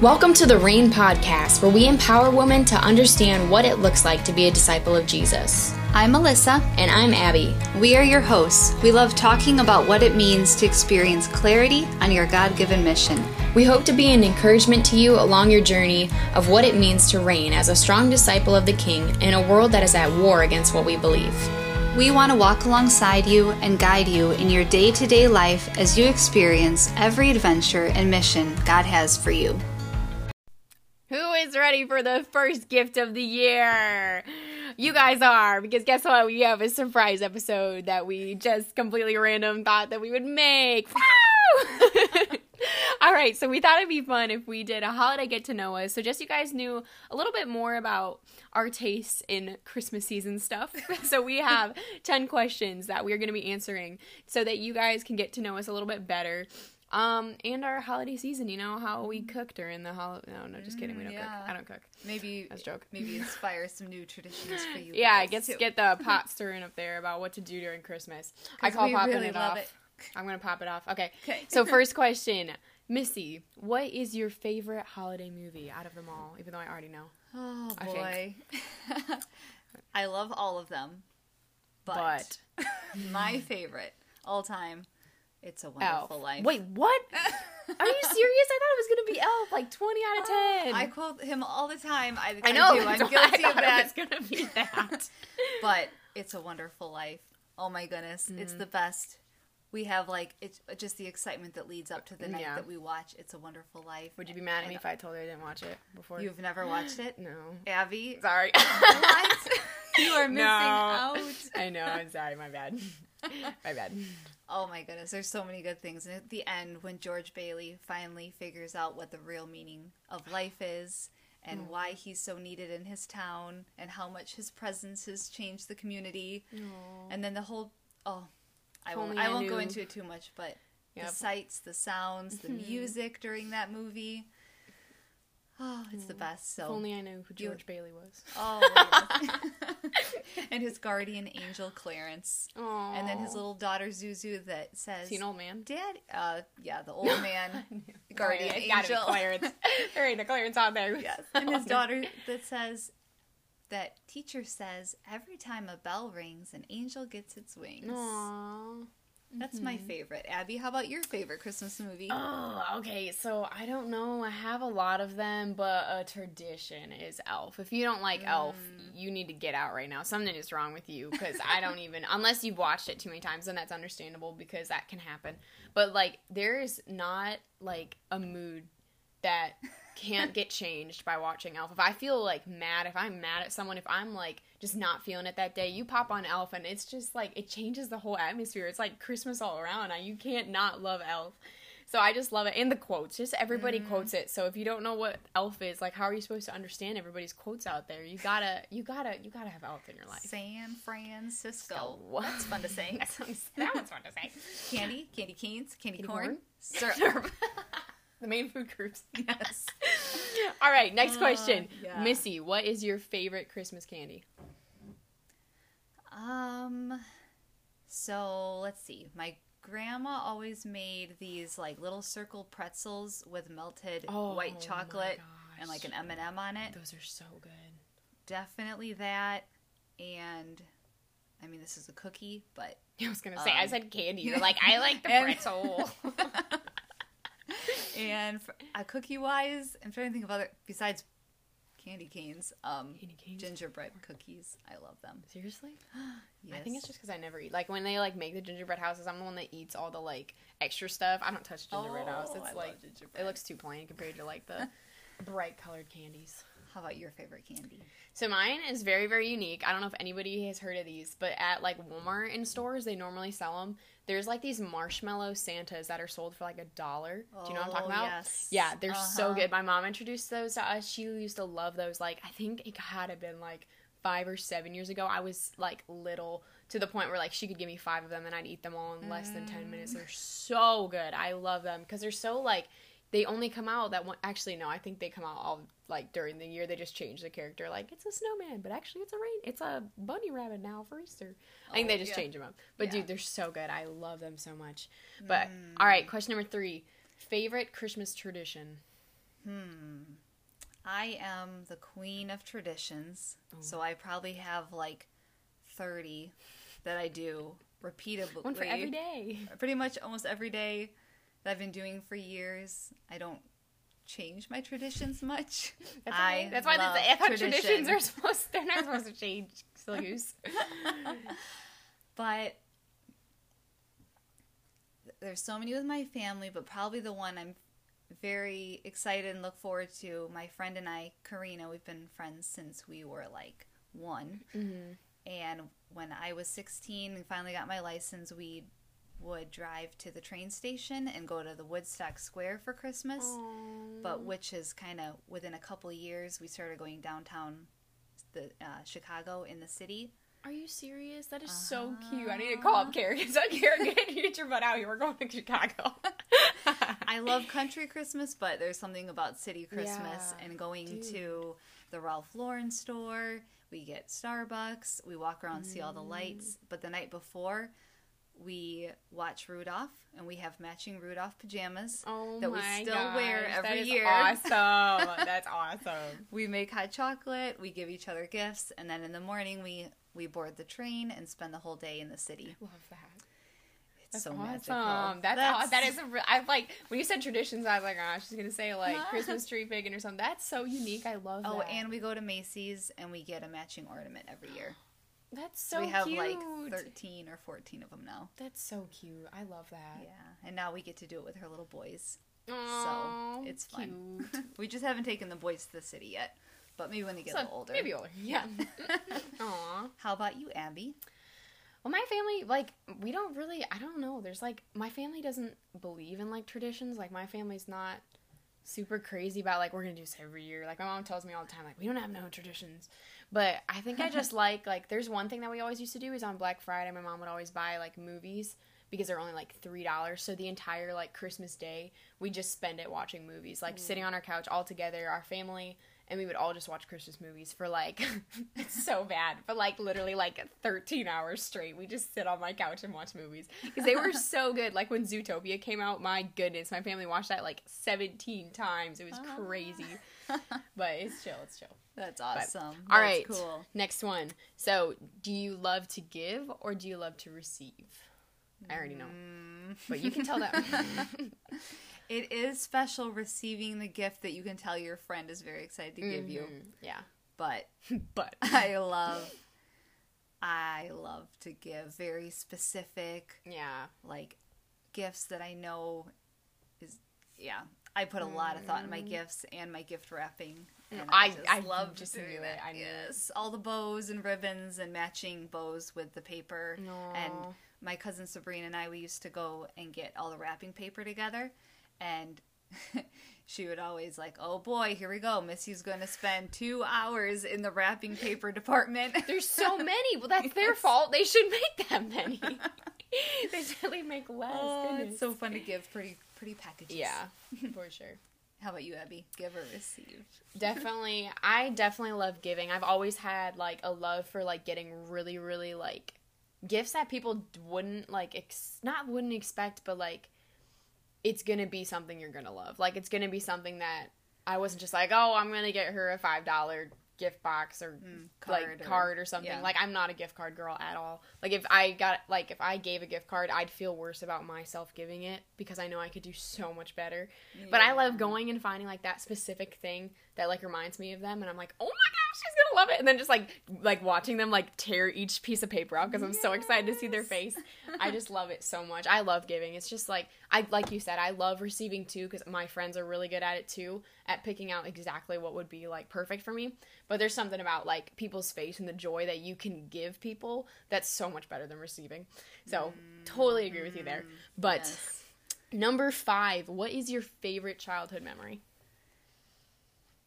Welcome to the Reign Podcast, where we empower women to understand what it looks like to be a disciple of Jesus. I'm Melissa. And I'm Abby. We are your hosts. We love talking about what it means to experience clarity on your God given mission. We hope to be an encouragement to you along your journey of what it means to reign as a strong disciple of the King in a world that is at war against what we believe. We want to walk alongside you and guide you in your day to day life as you experience every adventure and mission God has for you. Is ready for the first gift of the year? You guys are, because guess what? We have a surprise episode that we just completely random thought that we would make. All right, so we thought it'd be fun if we did a holiday get to know us. So just you guys knew a little bit more about our tastes in Christmas season stuff. so we have 10 questions that we're going to be answering so that you guys can get to know us a little bit better. Um, and our holiday season, you know how we cook during the holiday. No, no, just kidding. We don't yeah. cook. I don't cook. Maybe that's joke. Maybe inspire some new traditions for you. Yeah, get get the pot stirring up there about what to do during Christmas. I call popping really it off. It. I'm gonna pop it off. Okay. Okay. so first question, Missy, what is your favorite holiday movie out of them all? Even though I already know. Oh boy, I, I love all of them, but, but. my favorite all time it's a Wonderful Elf. Life. Wait, what? Are you serious? I thought it was gonna be Elf, like twenty out of ten. I quote him all the time. I, I know. I am guilty of that. It's gonna be that. but it's a Wonderful Life. Oh my goodness, mm. it's the best. We have like it's just the excitement that leads up to the night yeah. that we watch. It's a Wonderful Life. Would you be mad at me if I told her I didn't watch it before? You've never watched it? no. Abby, sorry. what? you are missing no. out. I know. I'm sorry. My bad. my bad. Oh my goodness, there's so many good things. And at the end, when George Bailey finally figures out what the real meaning of life is and mm. why he's so needed in his town and how much his presence has changed the community. Aww. And then the whole oh, I won't I, I won't go into it too much, but yep. the sights, the sounds, the music during that movie. Oh, it's the best. So if only I knew who George you, Bailey was. Oh, his guardian angel Clarence, Aww. and then his little daughter Zuzu that says, "Is he an old man?" Dad, uh, yeah, the old man guardian Sorry, angel. Clarence. there ain't a Clarence out there. Yes, and his daughter that says, "That teacher says every time a bell rings, an angel gets its wings." Aww. That's mm-hmm. my favorite. Abby, how about your favorite Christmas movie? Oh, okay. So I don't know. I have a lot of them, but a tradition is Elf. If you don't like mm. Elf, you need to get out right now. Something is wrong with you because I don't even, unless you've watched it too many times, then that's understandable because that can happen. But like, there is not like a mood that can't get changed by watching Elf. If I feel like mad, if I'm mad at someone, if I'm like just not feeling it that day, you pop on Elf and it's just like it changes the whole atmosphere. It's like Christmas all around. You can't not love Elf. So I just love it. And the quotes, just everybody mm. quotes it. So if you don't know what Elf is, like how are you supposed to understand everybody's quotes out there? You gotta, you gotta, you gotta have Elf in your life. San Francisco. So, That's fun to say. that, sounds, that one's fun to say. Candy, candy canes, candy, candy corn, corn, syrup. the main food groups. Yes. All right, next uh, question. Yeah. Missy, what is your favorite Christmas candy? Um so let's see. My grandma always made these like little circle pretzels with melted oh, white chocolate and like an M&M on it. Those are so good. Definitely that and I mean this is a cookie, but I was going to say um, I said candy. You're like I like the pretzel. And for, uh, cookie wise, I'm trying to think of other besides candy canes. Um, candy canes, gingerbread cookies. I love them. Seriously? yes. I think it's just because I never eat. Like when they like make the gingerbread houses, I'm the one that eats all the like extra stuff. I don't touch gingerbread oh, house. It's I like it looks too plain compared to like the bright colored candies. How about your favorite candy? So mine is very very unique. I don't know if anybody has heard of these, but at like Walmart in stores they normally sell them. There's like these marshmallow Santas that are sold for like a dollar. Do you know what I'm talking oh, about? Yes. Yeah, they're uh-huh. so good. My mom introduced those to us. She used to love those. Like I think it had to been like five or seven years ago. I was like little to the point where like she could give me five of them and I'd eat them all in less than ten minutes. They're so good. I love them because they're so like they only come out that one. Actually, no, I think they come out all like during the year. They just change the character. Like it's a snowman, but actually it's a rain. It's a bunny rabbit now for Easter. I think they just oh, yeah. change them up. But yeah. dude, they're so good. I love them so much. But mm. all right, question number three: favorite Christmas tradition. Hmm i am the queen of traditions, so I probably have like 30 that I do repeatedly. One for every day. Pretty much almost every day that I've been doing for years. I don't change my traditions much. That's, I. That's why love the, I tradition. traditions are supposed. They're not supposed to change. Still use. But there's so many with my family, but probably the one I'm very excited and look forward to. My friend and I, Karina, we've been friends since we were like one. Mm-hmm. And when I was 16 and finally got my license, we would drive to the train station and go to the Woodstock Square for Christmas. But which is kind of within a couple years, we started going downtown, the uh, Chicago in the city. Are you serious? That is so cute. I need to call up Carrie. So Carrie, get, get your butt out here. We're going to Chicago. I love country Christmas, but there's something about city Christmas Yeah, and going dude. to the Ralph Lauren store. We get Starbucks. We walk around, see all the Mm. lights. But the night before, we watch Rudolph, and we have matching Rudolph pajamas Oh that we still wear gosh, every that is year. Awesome. That's awesome. We make hot chocolate. We give each other gifts, and then in the morning we we board the train and spend the whole day in the city. Love that. It's That's so awesome. magical. That's, aw- that is a real. I like when you said traditions. I was like, oh, she's gonna say like Christmas tree picking or something. That's so unique. I love. Oh, that. and we go to Macy's and we get a matching ornament every year. That's so cute. we have cute. like 13 or 14 of them now. That's so cute. I love that. Yeah, and now we get to do it with her little boys. So it's fun. cute. We just haven't taken the boys to the city yet, but maybe when they get a little older. Maybe older. Yeah. Aw. How about you, Abby? Well, my family, like, we don't really, I don't know. There's like, my family doesn't believe in like traditions. Like, my family's not super crazy about like, we're gonna do this every year. Like, my mom tells me all the time, like, we don't have no traditions. But I think I just like, like, there's one thing that we always used to do is on Black Friday, my mom would always buy like movies because they're only like $3. So the entire like Christmas day, we just spend it watching movies, like mm. sitting on our couch all together, our family. And we would all just watch Christmas movies for like, it's so bad, but like literally like 13 hours straight. We just sit on my couch and watch movies because they were so good. Like when Zootopia came out, my goodness, my family watched that like 17 times. It was ah. crazy. but it's chill, it's chill. That's awesome. All That's right. cool. Next one. So, do you love to give or do you love to receive? I already know. Mm. But you can tell that. It is special receiving the gift that you can tell your friend is very excited to give you. Mhm. Yeah. But But I love, I love to give very specific, yeah. like gifts that I know is yeah. I put a lot of thought in my gifts and my gift wrapping. Mm. I- I love just doing it. that. I knew it. yes, all the bows and ribbons and matching bows with the paper. And my cousin Sabrina and I, we used to go and get all the wrapping paper together, and she would always like, "Oh boy, here we go. Missy's going to spend two hours in the wrapping paper department." There's so many. Well, that's their fault. They should make that many. they should make less. Oh, Goodness. it's so fun to give pretty pretty packages. Yeah, for sure. How about you, Abby? Give or receive? definitely i definitely love giving i've always had like a love for like getting really really like gifts that people wouldn't like ex- not wouldn't expect but like it's gonna be something you're gonna love. Like it's gonna be something that i wasn't just like oh i'm gonna get her a five dollar gift box or mm, card like or- card or something. yeah. like i'm not a gift card girl at all. Like if i got like if i gave a gift card i'd feel worse about myself giving it because i know i could do so much better. But i love going and finding like that specific thing that like reminds me of them and i'm like oh my gosh she's gonna love it. And then just like like watching them like tear each piece of paper out because i'm so excited to see their face. I just love it so much. I love giving. It's just like i like you said i love receiving too because my friends are really good at it too at picking out exactly what would be like perfect for me. But there's something about like people's face and the joy that you can give people that's so much better than receiving. So totally agree with you there. But Yes. Number five, what is your favorite childhood memory?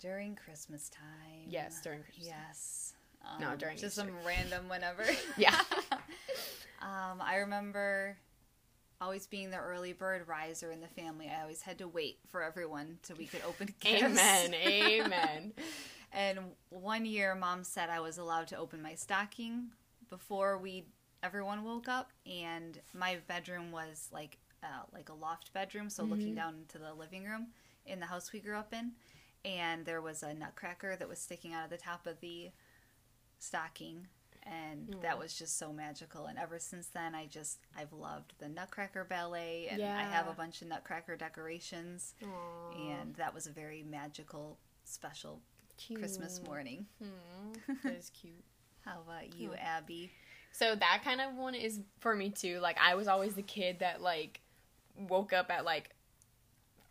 During Christmas time. Yes, during Christmas time. Yes. No, Um, during just Easter. some random whenever. Yeah. Um, I remember always being the early bird riser in the family. I always had to wait for everyone so we could open gifts. Amen. Amen. And one year, mom said I was allowed to open my stocking before we everyone woke up, and my bedroom was like uh, like a loft bedroom, so looking down into the living room in the house we grew up in, and there was a nutcracker that was sticking out of the top of the stocking. And mm. that was just so magical, and ever since then, I just I've loved the Nutcracker Ballet, and I have a bunch of Nutcracker decorations, Aw, and that was a very magical, special Christmas morning. Hmm. Aw, that is cute. How about you. Abby? So that kind of one is for me too. Like I was always the kid that like woke up at like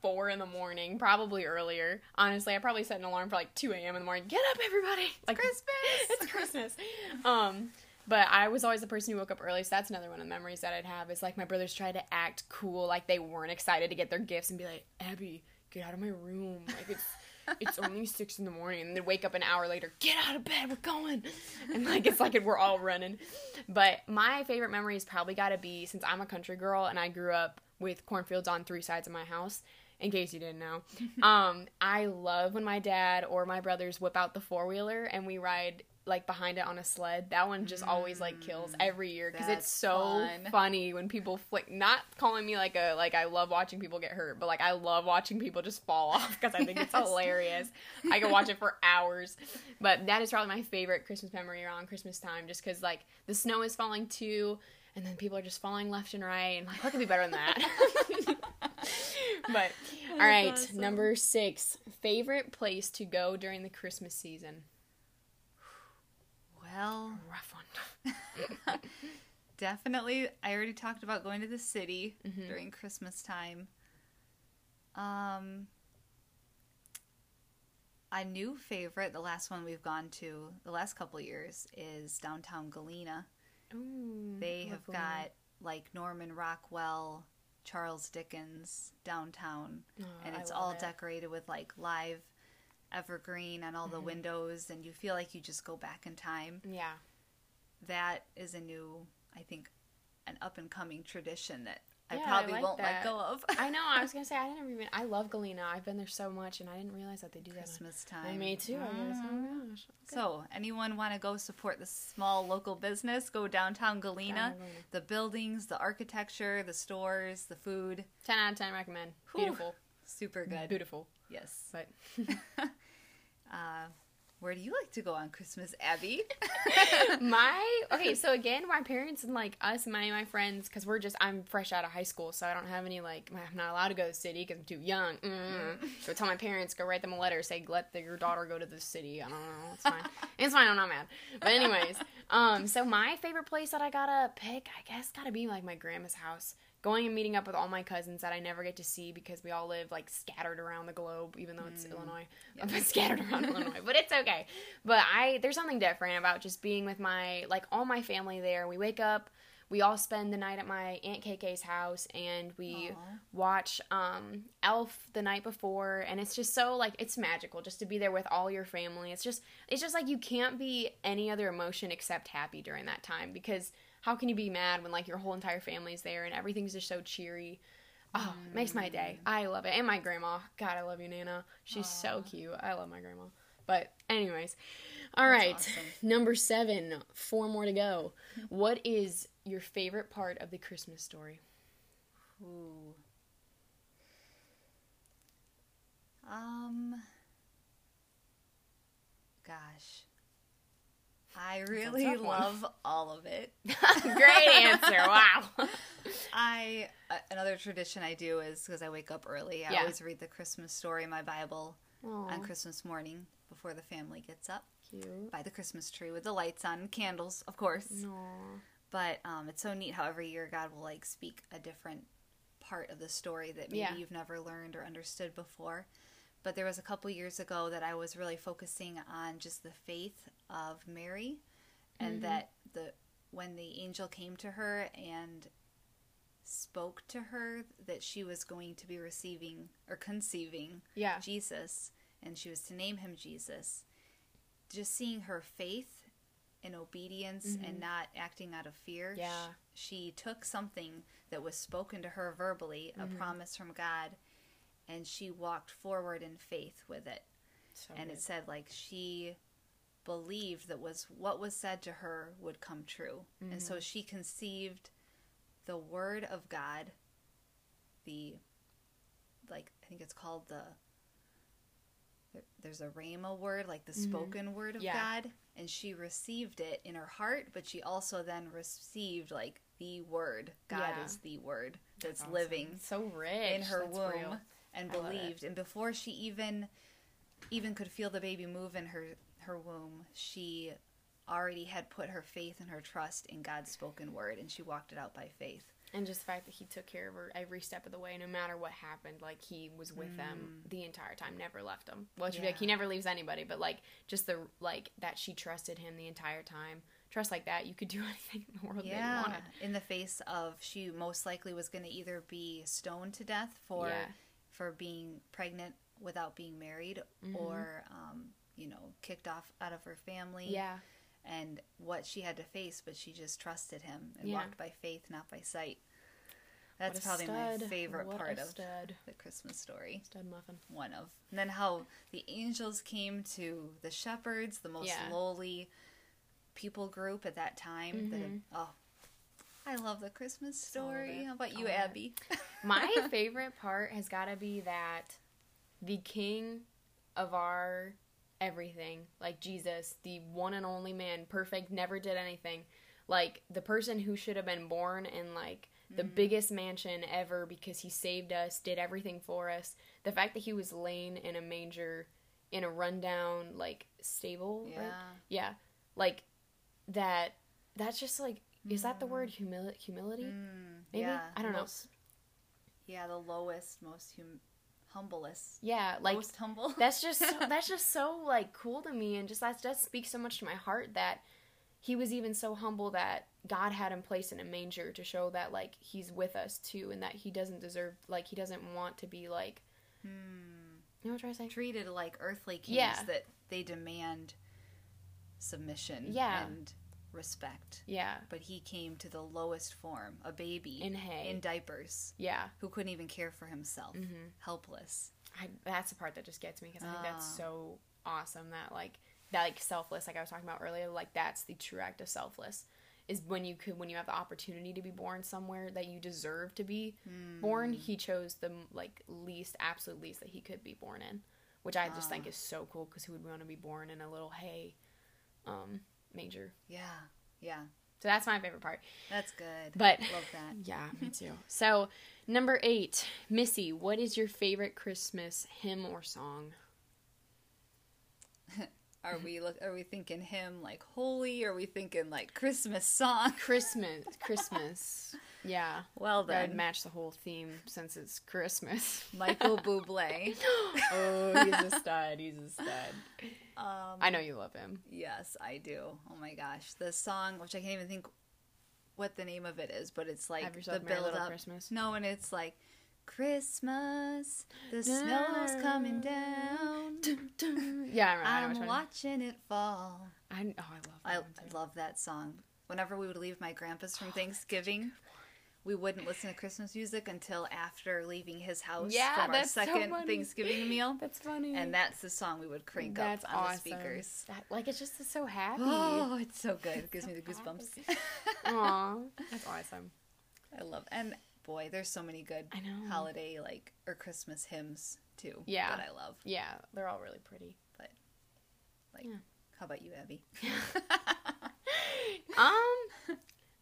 four in the morning, probably earlier. Honestly, I probably set an alarm for like two a.m. in the morning. Get up, everybody! Like Christmas! it's Christmas. Um, but I was always the person who woke up early, so that's another one of the memories that I'd have. Is like my brothers tried to act cool, like they weren't excited to get their gifts, and be like, "Abby, get out of my room! Like it's." It's only six in the morning, and then wake up an hour later. Get out of bed, we're going, and like it's like we're all running. But my favorite memory has probably got to be since I'm a country girl and I grew up with cornfields on three sides of my house. In case you didn't know, um, I love when my dad or my brothers whip out the four wheeler and we ride like behind it on a sled. That one just always like kills every year because it's so fun. funny when people flick. Not calling me like a like I love watching people get hurt, but like I love watching people just fall off because I think it's hilarious. I can watch it for hours. But that is probably my favorite Christmas memory around Christmas time, just because like the snow is falling too, and then people are just falling left and right, and like what could be better than that? but all right, awesome. number six, favorite place to go during the Christmas season. Well, Rough one. definitely. I already talked about going to the city Mhm. during Christmas time. Um, a new favorite, the last one we've gone to the last couple years, is downtown Galena. Ooh, They have got like Norman Rockwell, Charles Dickens downtown, Oh, and it's all it. decorated with like live evergreen on all the Mhm. windows, and you feel like you just go back in time. Yeah. That is a new, I think, an up and coming tradition that I Yeah, I like won't let that. go of. I know. I was gonna say I didn't even. I love Galena. I've been there so much, and I didn't realize that they do that. Christmas on- time. Me too. I guess. Oh gosh. Okay. So, anyone want to go support the small local business? Go downtown Galena. Down Galena. The buildings, the architecture, the stores, the food. Ten out of ten. Recommend. Whew. Beautiful. Super good. Beautiful. Yes. But Uh, where do you like to go on Christmas, Abby? my okay. So again, my parents and like us and my friends, because we're just I'm fresh out of high school, so I don't have any like I'm not allowed to go to the city because I'm too young. Mm. So tell my parents, go write them a letter, say let the, your daughter go to the city. I don't know. It's fine. it's fine. I'm not mad. But anyways, um, so my favorite place that I gotta pick, I guess, gotta be like my grandma's house. Going and meeting up with all my cousins that I never get to see because we all live like scattered around the globe, even though it's Illinois. Yeah. I'm scattered around Illinois, but it's okay. But I there's something different about just being with my like all my family there. We wake up, we all spend the night at my aunt KK's house, and we Aw. watch um Elf the night before, and it's just so like it's magical just to be there with all your family. It's just it's just like you can't be any other emotion except happy during that time because how can you be mad when like your whole entire family's there and everything's just so cheery? Oh, it makes my day. I love it. And my grandma. God, I love you, Nana. She's so cute. I love my grandma. But anyways, all That's right. awesome. Number seven. Four more to go. What is your favorite part of the Christmas story? Ooh. Um. Gosh. I really tough one. love all of it. Great answer. Wow. I uh, another tradition I do is because I wake up early. I Yeah. always read the Christmas story in my Bible on Christmas morning before the family gets up cute. by the Christmas tree with the lights on, candles, of course. Aw. But um, it's so neat how every year God will like speak a different part of the story that maybe Yeah. you've never learned or understood before. But there was a couple years ago that I was really focusing on just the faith of Mary, and Mhm. that the when the angel came to her and spoke to her that she was going to be receiving or conceiving Yeah. Jesus and she was to name him Jesus. Just seeing her faith and obedience Mhm. and not acting out of fear. Yeah. She, took something that was spoken to her verbally, Mhm. a promise from God, and she walked forward in faith with it. So and good. it said like she believed that was what was said to her would come true. And Mm-hmm. so she conceived the word of God the like I think it's called the there- there's a rhema word, like the spoken word of Mm-hmm. Yeah. God, and she received it in her heart, but she also then received like the word. God Yeah. is the word that's Awesome. living so rich in her That's womb real. And I love it. believed and before she even even could feel the baby move in her her womb she already had put her faith and her trust in God's spoken word and she walked it out by faith And just the fact that he took care of her every step of the way, no matter what happened, like he was with them the entire time, never left them. Well, she'd be like, Mm. He never leaves anybody, but like just the like that she trusted him the entire time. Trust like that, you could do anything in the world that you yeah wanted. in the face of she most likely was going to either be stoned to death for Yeah. For being pregnant without being married Mm-hmm. or um, you know kicked off out of her family Yeah, and what she had to face, but she just trusted him and Yeah. walked by faith, not by sight. That's probably my favorite What part of the Christmas story. stud muffin. One of. And then how the angels came to the shepherds, the most Yeah. lowly people group at that time. That Mhm. oh, I love the Christmas story. How about you. Abby? My favorite part has got to be that the king of our everything, like Jesus, the one and only man, perfect, never did anything, like the person who should have been born in like the mm-hmm. biggest mansion ever because he saved us, did everything for us. The fact that he was laying in a manger in a rundown like stable, right? Yeah. Yeah. Like that that's just like is that the word humili- humility? Mm, Maybe? yeah, I don't know. Yeah, the lowest, most hum- humblest. Yeah, like most humble. that's just so, that's just so like cool to me and just that that speaks so much to my heart that he was even so humble that God had him placed in a manger to show that like he's with us too and that he doesn't deserve like he doesn't want to be like Hmm. you know what I'm trying to say? treated like earthly kings Yeah. that they demand submission Yeah. and respect. Yeah. But he came to the lowest form, a baby In hay. in diapers, Yeah. who couldn't even care for himself, Mm-hmm. helpless. I, that's the part that just gets me because I think that's Ah. so awesome that like that like selfless like I was talking about earlier like that's the true act of selfless is when you could when you have the opportunity to be born somewhere that you deserve to be Hmm. born he chose the like least absolute least that he could be born in which I just Ah. think is so cool because who would want to be born in a little hay um manger Yeah, yeah, so that's my favorite part that's good. But- love that. yeah me too so number eight Missy what is your favorite Christmas hymn or song Are we look? Are we thinking hymn like holy? Or are we thinking like Christmas song? Christmas, Christmas. Yeah. Well That would match the whole theme since it's Christmas. Michael Bublé. oh, he's a stud. He's a stud. Um, I know you love him. Yes, I do. Oh my gosh, the song, which I can't even think what the name of it is, but it's like the build up. Christmas. No, and it's like Christmas, the snow's coming down. Yeah, I remember. I one. watching it fall. I, oh, I love that I love that song. Whenever we would leave my grandpa's from Thanksgiving, we wouldn't listen to Christmas music until after leaving his house Yeah, from our that's so second. Thanksgiving meal. That's funny. And that's the song we would crank That's up on awesome. the speakers. That, like it's just so happy. Oh, it's so good. It gives me the goosebumps. Aw, that's awesome. I love and boy, there's so many good holiday like or Christmas hymns too. Yeah. That I love. Yeah, they're all really pretty. But like Yeah. how about you, Abby? Um,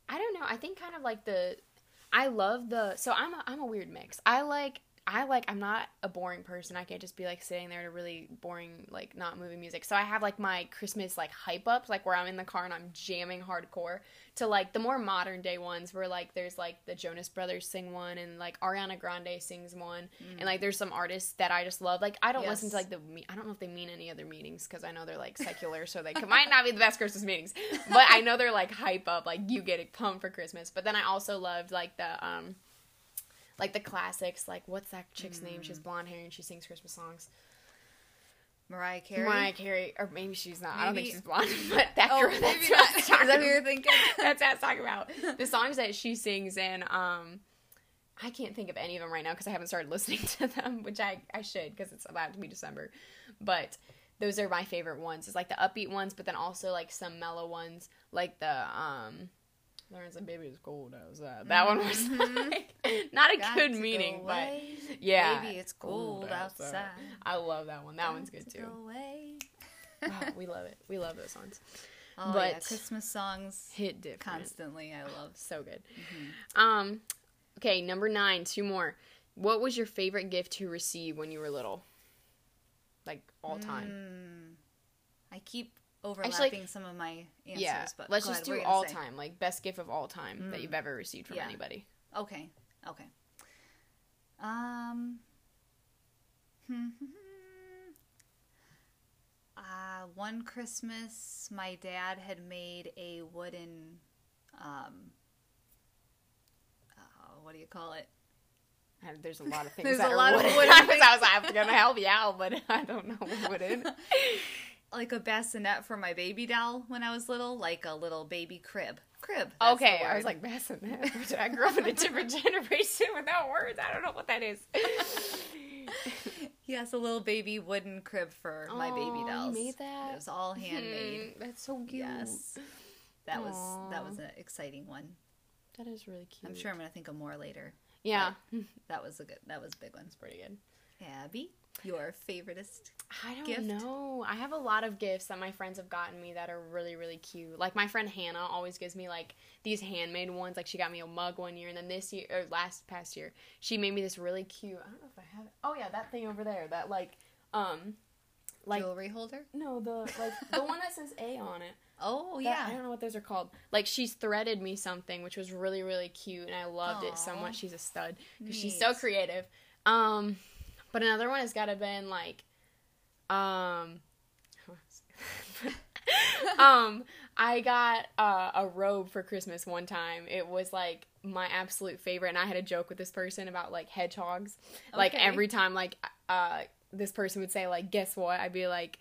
I don't know. I think kind of like the. I love the. So I'm a, I'm a weird mix. I like I like I'm not a boring person. I can't just be like sitting there to really boring like not moving music. So I have like my Christmas like hype ups like where I'm in the car and I'm jamming hardcore to like the more modern day ones where like there's like the Jonas Brothers sing one and like Ariana Grande sings one and like there's some artists that I just love. Like I don't listen to like the me- I don't know if they mean any other meetings because I know they're like secular so they might not be the best Christmas meetings. But I know they're like hype up like you get it pumped for Christmas. But then I also loved like the um like the classics, like what's that chick's name? She has blonde hair and she sings Christmas songs. Mariah Carey. Mariah Carey, or maybe she's not. I don't think she's blonde, but that Oh, girl. maybe That's not. what I was Is talking that what you're thinking? That's what I was talking about. The songs that she sings in, um, I can't think of any of them right now because I haven't started listening to them, which I I should because it's about to be December. But those are my favorite ones. It's like the upbeat ones, but then also like some mellow ones, like the um, Lauren's like, baby, it's cold outside. That one was like, not a Got good to go meaning, but yeah. Baby, it's cold outside. I love that one. That Got one's good to too. go. Wow, we love it. We love those songs. Oh, But- yeah, Christmas songs Hit different. constantly. I love. So good. Mm-hmm. Um, okay, number nine, two more. What was your favorite gift to receive when you were little? Like all time. Mm, I keep overlapping some of my answers, yeah. but Let's just ahead, do all time. Like best gift of all time that Mm. you've ever received from Yeah. anybody. Okay. Okay. Um. uh, one Christmas, my dad had made a wooden, um, uh, what do you call it? There's a lot of things There's that a lot of wooden. wooden I was, I was I'm gonna help you out, but I don't know what wooden. Like a bassinet for my baby doll when I was little, like a little baby crib. Crib. okay, I was like bassinet. I grew up in a different generation without words. I don't know what that is. yes, a little baby wooden crib for my baby Aw, you made that? It was all handmade. Hmm, That's so cute. Yes. That was that was an exciting one. That is really cute. I'm sure I'm gonna think of more later. Yeah, That was a good. That was a big one. it's pretty good. Abby, your favoriteest. I don't Gift? know. I have a lot of gifts that my friends have gotten me that are really, really cute. Like my friend Hannah always gives me like these handmade ones. Like she got me a mug one year, and then this year or last past year, she made me this really cute. I don't know if I have it. Oh yeah, that thing over there. That like, um, like Jewelry holder. no the like the one that says A on it. Oh That- yeah. I don't know what those are called. Like she's threaded me something, which was really really cute, and I loved it so much. She's a stud because she's so creative. Um, but another one has got to been like, um, um, I got uh, a robe for Christmas one time. It was like my absolute favorite, and I had a joke with this person about like hedgehogs. Like every time, like uh, this person would say like, "Guess what?" I'd be like.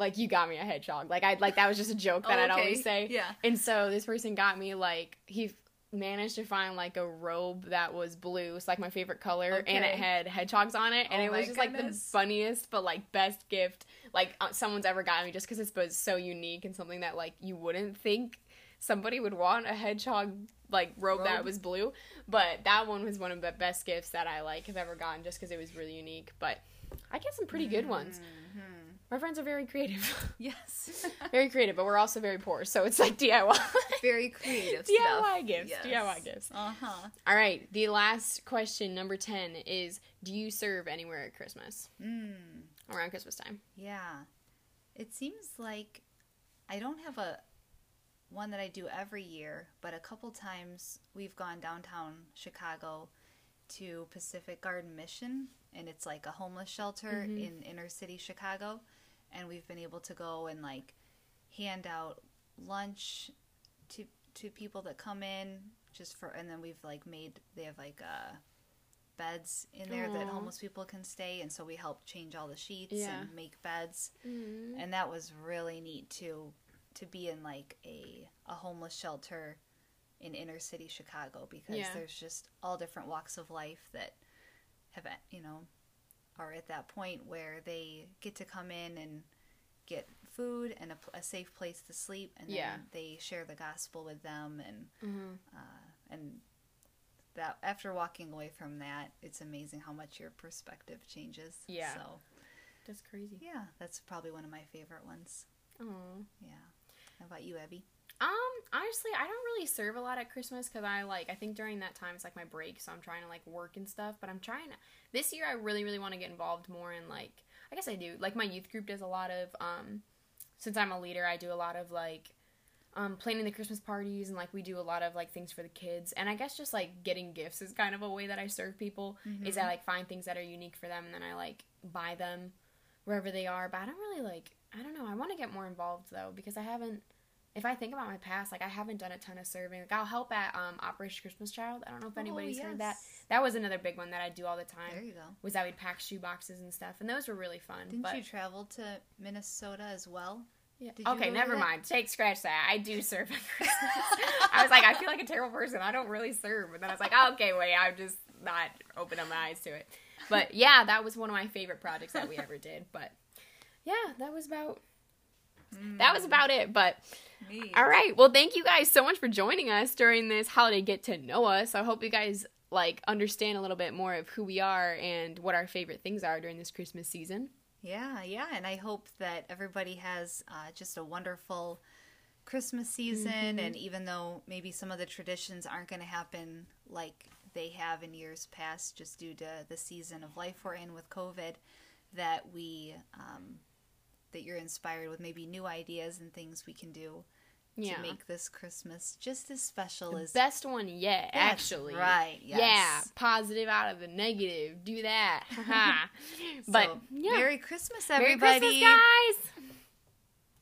Like you got me a hedgehog. Like I'd like that was just a joke that Oh, I'd always say. Yeah. And so this person got me like he managed to find like a robe that was blue, it's like my favorite color, and it had hedgehogs on it, and Oh it was just like the funniest but like best gift like uh, someone's ever gotten me, just because it's both so unique and something that like you wouldn't think somebody would want a hedgehog like robe, that was blue, but that one was one of the best gifts that I like have ever gotten, just because it was really unique. But I get some pretty good ones. Mm-hmm. My friends are very creative, Yes. very creative, but we're also very poor, so it's like DIY. Very creative DIY gifts. Yes. DIY gifts. Uh huh. All right. The last question, number 10, is Do you serve anywhere at Christmas? Mm. Around Christmas time. Yeah. It seems like I don't have a one that I do every year, but a couple times we've gone downtown Chicago to Pacific Garden Mission, and it's like a homeless shelter in inner city Chicago, and we've been able to go and like hand out lunch to to people that come in just for and then we've like made they have like uh beds in there that homeless people can stay and so we help change all the sheets Yeah. and make beds and that was really neat too to be in like a a homeless shelter in inner city Chicago because Yeah. there's just all different walks of life that have you know are at that point where they get to come in and get food and a, a safe place to sleep and then Yeah. they share the gospel with them and Mm-hmm. uh, and that after walking away from that it's amazing how much your perspective changes Yeah. so That's crazy. yeah that's probably one of my favorite ones Oh. yeah how about you abby Um, honestly, I don't really serve a lot at Christmas because I like I think during that time it's like my break, so I'm trying to like work and stuff. But I'm trying to this year. I really, really want to get involved more in like I guess I do like my youth group does a lot of um since I'm a leader, I do a lot of like um planning the Christmas parties and like we do a lot of like things for the kids. And I guess just like getting gifts is kind of a way that I serve people. Is I like find things that are unique for them and then I like buy them wherever they are. But I don't really like I don't know. I want to get more involved though because I haven't if I think about my past, like I haven't done a ton of serving. Like I'll help at um, Operation Christmas Child. I don't know if anybody's heard that. That was another big one that I do all the time. there you go Was that we'd pack shoe boxes and stuff, and those were really fun. didn't but you travel to minnesota as well yeah. did you okay, never mind. Take scratch that. I do serve at Christmas. I was like, I feel like a terrible person. I don't really serve, but then I was like, oh, okay, wait, I'm just not opening my eyes to it. But yeah, that was one of my favorite projects that we ever did. But yeah, that was about that was about it. But Neat. all right, well, thank you guys so much for joining us during this holiday get to know us. I hope you guys like understand a little bit more of who we are and what our favorite things are during this Christmas season. Yeah, yeah, and I hope that everybody has uh, just a wonderful Christmas season. Mm-hmm. And even though maybe some of the traditions aren't going to happen like they have in years past, just due to the season of life we're in with COVID, that we um, that you're inspired with maybe new ideas and things we can do Yeah. to make this Christmas just as special as Best one yet, actually. right, Yeah, positive out of the negative. Do that. But So, yeah. Merry Christmas, Merry everybody! Christmas, guys.